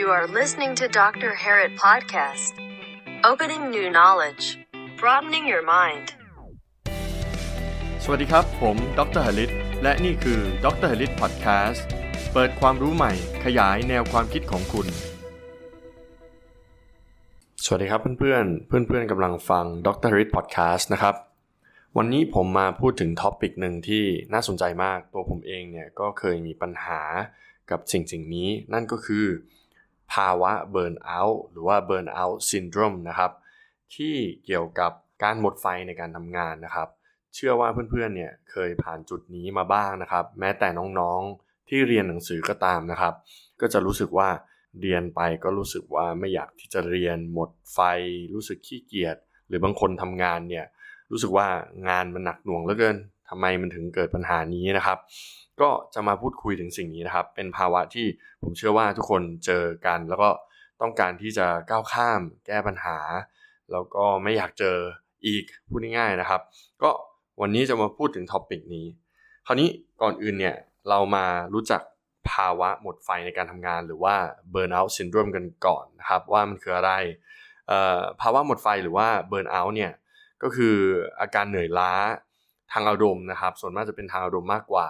You are listening to Dr. Harrit Podcast. Opening new knowledge, broadening your mind. สวัสดีครับ ผมดรหลิตและนี่คือดรหลิตพอดแคสต์เปิดความรู้ใหม่ขยายแนวความคิดของคุณ สวัสดีครับเพื่อนๆ เพื่อนๆกำลังฟังดรหลิตพอดแคสต์นะครับ วันนี้ผมมาพูดถึงท็อปิกหนึ่งที่น่าสนใจมาก ตัวผมเองเนี่ยก็เคยมีปัญหากับสิ่งสิ่งนี้ นั่นก็คือ ภาวะเบิร์นเอาท์หรือว่าเบิร์นเอาท์ซินโดรมนะครับที่เกี่ยวกับการหมดไฟในการทำงานนะครับ เชื่อว่าเพื่อนๆเนี่ยเคยผ่านจุดนี้มาบ้างนะครับ แม้แต่น้องๆที่เรียนหนังสือก็ตามนะครับ ก็จะรู้สึกว่าเรียนไปก็รู้สึกว่าไม่อยากที่จะเรียนหมดไฟ รู้สึกขี้เกียจหรือบางคนทำงานเนี่ยรู้สึกว่างานมันหนักหน่วงเหลือเกิน ทำไมมันถึงเกิดปัญหานี้นะครับ ก็จะมาพูดคุยถึงสิ่งนี้นะครับ เป็นภาวะที่ผมเชื่อว่าทุกคนเจอกัน แล้วก็ต้องการที่จะก้าวข้าม แก้ปัญหา แล้วก็ไม่อยากเจออีกพูดง่ายๆนะครับ ก็วันนี้จะมาพูดถึงท็อปิกนี้ คราวนี้ก่อนอื่นเนี่ยเรามารู้จักภาวะหมดไฟในการทำงานหรือว่า burnout syndrome กันก่อนนะครับ ว่ามันคืออะไร ภาวะหมดไฟหรือว่า burnout เนี่ยก็คืออาการเหนื่อยล้า ทางอารมณ์นะครับ ส่วนมากจะเป็นทางอารมณ์มากกว่า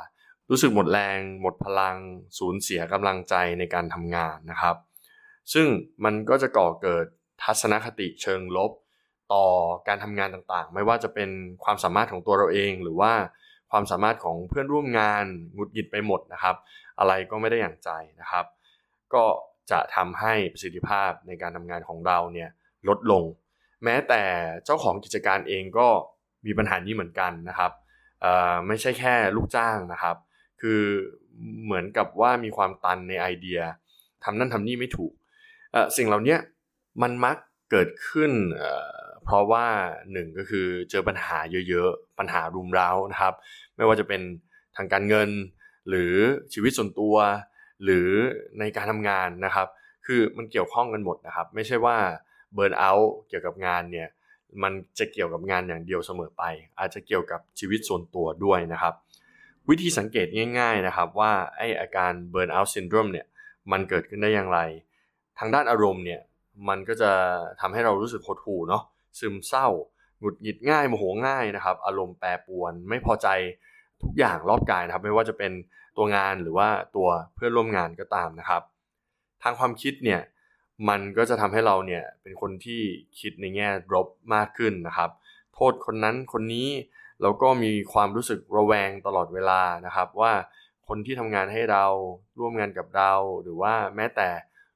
รู้สึกหมดแรง หมดพลัง สูญเสียกำลังใจในการทำงานนะครับ ซึ่งมันก็จะก่อเกิดทัศนคติเชิงลบ ต่อการทำงานต่างๆ ไม่ว่าจะเป็นความสามารถของตัวเราเอง หรือว่าความสามารถของเพื่อนร่วมงานหงุดหงิดไปหมดนะครับ อะไรก็ไม่ได้อย่างใจนะครับ ก็จะทำให้ประสิทธิภาพในการทำงานของเราเนี่ยลดลง แม้แต่เจ้าของกิจการเองก็ มีปัญหานี้เหมือนกันนะครับไม่ใช่แค่ลูกจ้างนะครับ คือเหมือนกับว่ามีความตันในไอเดียทำนั่นทำนี่ไม่ถูกสิ่งเหล่านี้มันมักเกิดขึ้นเพราะว่าหนึ่งก็คือเจอปัญหาเยอะๆ ปัญหารุมเร้านะครับ ไม่ว่าจะเป็นทางการเงิน หรือชีวิตส่วนตัว หรือในการทำงานนะครับ คือมันเกี่ยวข้องกันหมดนะครับ ไม่ใช่ว่า burnout เกี่ยวกับงานเนี่ย มันจะเกี่ยวกับงานอย่างเดียวเสมอไป อาจจะเกี่ยวกับชีวิตส่วนตัวด้วยนะครับ วิธีสังเกตง่ายๆนะครับว่าไออาการ burnout syndrome เนี่ยมันเกิดขึ้นได้อย่างไร ทางด้านอารมณ์เนี่ยมันก็จะทำให้เรารู้สึกหดหู่เนาะซึมเศร้าหงุดหงิดง่ายโมโหง่ายนะครับ อารมณ์แปรปรวนไม่พอใจทุกอย่างรอบกายนะครับ ไม่ว่าจะเป็นตัวงานหรือว่าตัวเพื่อนร่วมงานก็ตามนะครับ ทางความคิดเนี่ย มันก็จะทำให้เราเนี่ยเป็นคนที่คิดในแง่ลบมากขึ้นนะครับ โทษคนนั้นคนนี้แล้วก็มีความรู้สึกระแวงตลอดเวลานะครับ ว่าคนที่ทำงานให้เราร่วมงานกับเรา หรือว่าแม้แต่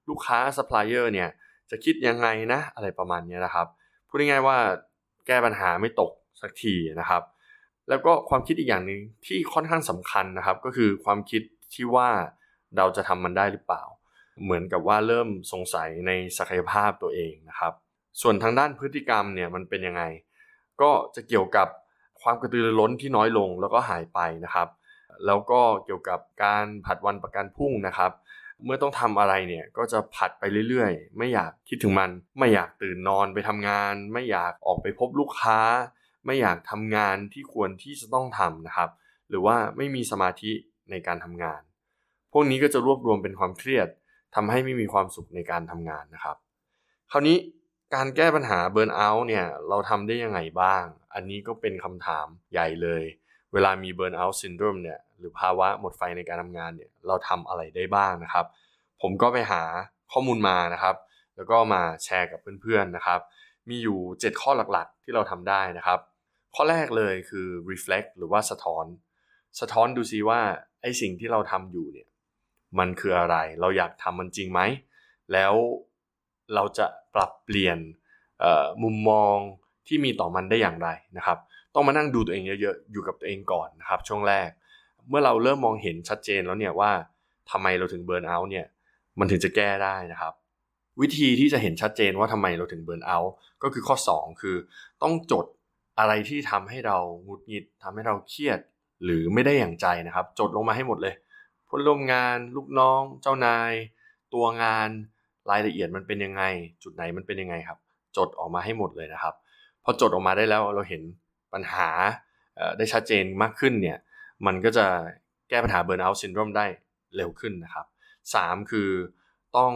ลูกค้าซัพพลายเออร์เนี่ยจะคิดยังไงนะอะไรประมาณนี้นะครับพูดง่ายๆว่าแก้ปัญหาไม่ตกสักทีนะครับ แล้วก็ความคิดอีกอย่างหนึ่งที่ค่อนข้างสำคัญนะครับ ก็คือความคิดที่ว่าเราจะทำมันได้หรือเปล่า เหมือนกับว่าเริ่มสงสัยในศักยภาพตัวเองนะครับ ส่วนทางด้านพฤติกรรมเนี่ยมันเป็นยังไง ก็จะเกี่ยวกับความกระตือรือร้นที่น้อยลงแล้วก็หายไปนะครับ แล้วก็เกี่ยวกับการผัดวันประกันพรุ่งนะครับ เมื่อต้องทำอะไรเนี่ยก็จะผัดไปเรื่อยๆ ไม่อยากคิดถึงมัน ไม่อยากตื่นนอนไปทำงาน ไม่อยากออกไปพบลูกค้า ไม่อยากทำงานที่ควรที่จะต้องทำนะครับ หรือว่าไม่มีสมาธิในการทำงาน พวกนี้ก็จะรวบรวมเป็นความเครียด ทำให้ไม่มีความสุขในการทำงานนะครับ คราวนี้การแก้ปัญหา burnout เนี่ยเราทำได้ยังไงบ้าง อันนี้ก็เป็นคำถามใหญ่เลย เวลามี burnout syndrome เนี่ยหรือภาวะหมดไฟในการทำงานเนี่ยเราทำอะไรได้บ้างนะครับ ผมก็ไปหาข้อมูลมานะครับ แล้วก็มาแชร์กับเพื่อนๆนะครับ มีอยู่ 7 ข้อหลักๆ ที่เราทำได้นะครับ ข้อแรกเลยคือ reflect หรือว่าสะท้อน สะท้อนดูซิว่าไอสิ่งที่เราทำอยู่เนี่ย มันคืออะไร เราอยากทำมันจริงไหม แล้วเราจะปรับเปลี่ยนมุมมองที่มีต่อมันได้อย่างไรนะครับ ต้องมานั่งดูตัวเองเยอะๆ อยู่กับตัวเองก่อนนะครับ ช่วงแรก เมื่อเราเริ่มมองเห็นชัดเจนแล้วเนี่ยว่าทำไมเราถึงเบิร์นเอาท์เนี่ย มันถึงจะแก้ได้นะครับ วิธีที่จะเห็นชัดเจนว่าทำไมเราถึงเบิร์นเอาท์ก็คือข้อ 2 คือ ต้องจดอะไรที่ทำให้เราหงุดหงิดทำให้เราเครียด หรือไม่ได้อย่างใจนะครับ จดลงมาให้หมดเลย พลร่วมงาน ลูกน้อง เจ้านาย ตัวงานรายละเอียดมันเป็นยังไง จุดไหนมันเป็นยังไงครับ จดออกมาให้หมดเลยนะครับพอจดออกมาได้แล้วเราเห็นปัญหาได้ชัดเจนมากขึ้นเนี่ยมันก็จะแก้ปัญหาเบิร์นเอาท์ซินโดรมได้เร็วขึ้นนะครับ 3 คือต้อง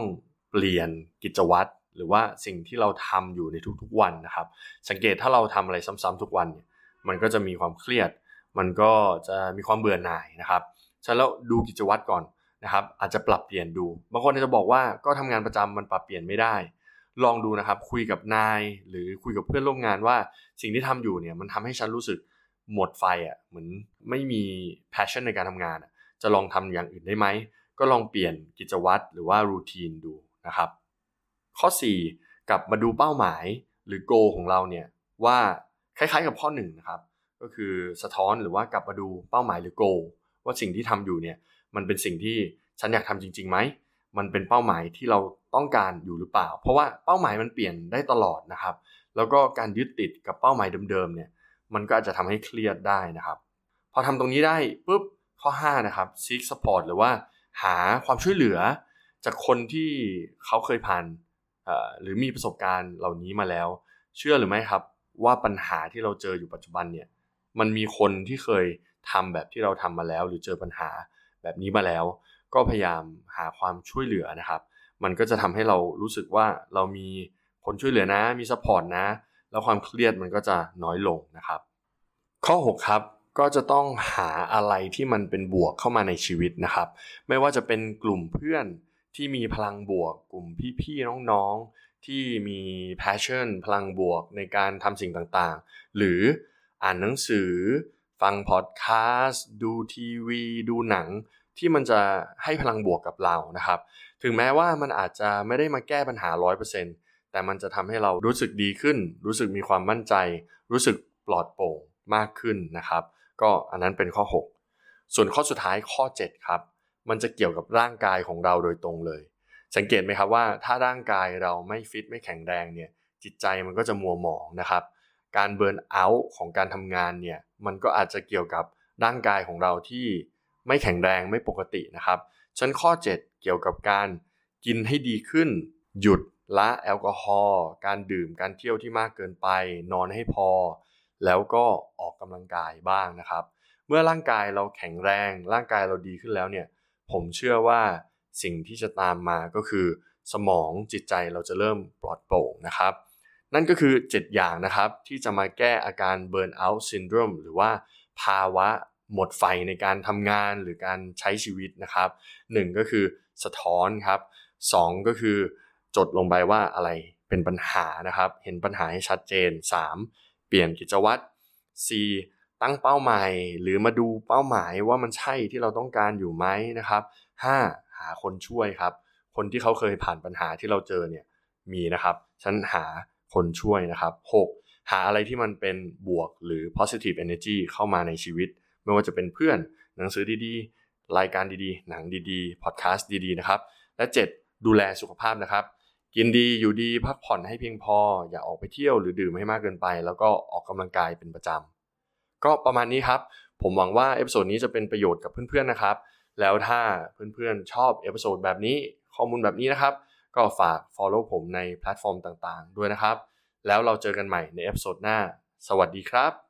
เปเปลี่ยนกิจวัตรหรือว่าสิ่งที่เราทำอยู่ในทุกๆวันนะครับ สังเกตถ้าเราทำอะไรซ้ำๆทุกวันเนี่ยมันก็จะมีความเครียด มันก็จะมีความเบื่อหน่ายนะครับ ฉันแล้วดูกิจวัตรก่อนนะครับอาจจะปรับเปลี่ยนดู บางคนจะบอกว่าก็ทำงานประจำมันปรับเปลี่ยนไม่ได้ ลองดูนะครับคุยกับนายหรือคุยกับเพื่อนร่วมงานว่า สิ่งที่ทำอยู่เนี่ยมันทำให้ฉันรู้สึกหมดไฟอะ่ะเหมือนไม่มี passion ในการทำงาน จะลองทำอย่างอื่นได้ไหม ก็ลองเปลี่ยนกิจวัตรหรือว่ารูทีนดูนะครับ ข้อ 4 กลับมาดูเป้าหมายหรือ goal ของเราเนี่ยว่าคล้ายๆกับข้อ1นะครับก็คือสะท้อนหรือว่ากลับมาดูเป้าหมายหรือ goal ว่าสิ่งที่ทำอยู่เนี่ยมันเป็นสิ่งที่ฉันอยากทำจริงๆไหมมันเป็นเป้าหมายที่เราต้องการอยู่หรือเปล่า เพราะว่าเป้าหมายมันเปลี่ยนได้ตลอดนะครับ แล้วก็การยึดติดกับเป้าหมายเดิมๆเนี่ยมันก็อาจจะทำให้เครียดได้นะครับ พอทำตรงนี้ได้ปุ๊บข้อ5นะครับ seek support หรือว่าหาความช่วยเหลือจากคนที่เขาเคยผ่านหรือมีประสบการณ์เหล่านี้มาแล้ว เชื่อหรือไม่ครับว่าปัญหาที่เราเจออยู่ปัจจุบันเนี่ยมันมีคนที่เคย ทำแบบที่เราทำมาแล้ว หรือเจอปัญหาแบบนี้มาแล้ว ก็พยายามหาความช่วยเหลือนะครับ มันก็จะทำให้เรารู้สึกว่าเรามีคนช่วยเหลือนะ มี support นะ แล้วความเครียดมันก็จะน้อยลงนะครับ ข้อ 6 ครับก็จะต้องหาอะไรที่มันเป็นบวกเข้ามาในชีวิตนะครับ ไม่ว่าจะเป็นกลุ่มเพื่อนที่มีพลังบวก กลุ่มพี่ๆน้องๆที่มี passion พลังบวกในการทำสิ่งต่างๆ หรืออ่านหนังสือ ฟังพอดแคสต์ดูทีวี ดูหนัง ที่มันจะให้พลังบวกกับเรานะครับ ถึงแม้ว่ามันอาจจะไม่ได้มาแก้ปัญหา 100%แต่มันจะทำให้เรารู้สึกดีขึ้น รู้สึกมีความมั่นใจ รู้สึกปลอดโปร่งมากขึ้นนะครับ ก็อันนั้นเป็นข้อ 6 ส่วนข้อสุดท้ายข้อ 7 ครับ มันจะเกี่ยวกับร่างกายของเราโดยตรงเลย สังเกตไหมครับว่าถ้าร่างกายเราไม่ฟิตไม่แข็งแรงเนี่ยจิตใจมันก็จะมัวหมองนะครับ การเบิร์นเอาท์ของการทำงานเนี่ยมันก็อาจจะเกี่ยวกับร่างกายของเราที่ไม่แข็งแรงไม่ปกตินะครับชั้นข้อ 7 เกี่ยวกับการกินให้ดีขึ้น หยุดละแอลกอฮอล์การดื่มการเที่ยวที่มากเกินไป นอนให้พอ แล้วก็ออกกำลังกายบ้างนะครับ เมื่อร่างกายเราแข็งแรง ร่างกายเราดีขึ้นแล้วเนี่ยผมเชื่อว่าสิ่งที่จะตามมาก็คือ สมองจิตใจเราจะเริ่มปลอดโปร่งนะครับ นั่นก็คือ 7 อย่างนะครับ ที่จะมาแก้อาการ burnout syndrome หรือว่าภาวะหมดไฟในการทำงานหรือการใช้ชีวิตนะครับ 1 ก็คือสะท้อนครับ 2 ก็คือจดลงไปว่าอะไรเป็นปัญหานะครับ เห็นปัญหาให้ชัดเจน3ปลี่ยนกิจวัตร C ตั้งเป้าหมายหรือมาดูเป้าหมายว่ามันใช่ที่เราต้องการอยู่ไหมนะครับ 5. หาคนช่วยครับ คนที่เขาเคยผ่านปัญหาที่เราเจอเนี่ยมีนะครับฉันหา คนช่วยนะครับ 6. หาอะไรที่มันเป็นบวกหรือ positive energy เข้ามาในชีวิต ไม่ว่าจะเป็นเพื่อน หนังสือดีๆ รายการดีๆ หนังดีๆ พอดแคสต์ดีๆ นะครับ และ 7. ดูแลสุขภาพนะครับ กินดีอยู่ดีพักผ่อนให้เพียงพอ อย่าออกไปเที่ยวหรือดื่มให้มากเกินไป แล้วก็ออกกำลังกายเป็นประจำก็ประมาณนี้ครับ ผมหวังว่า episode นี้จะเป็นประโยชน์กับเพื่อนๆนะครับ แล้วถ้าเพื่อนๆชอบ episode แบบนี้ข้อมูลแบบนี้นะครับ ก็ฝาก Follow ผมในแพลตฟอร์มต่างๆ ด้วยนะครับ แล้วเราเจอกันใหม่ใน episode หน้า สวัสดีครับ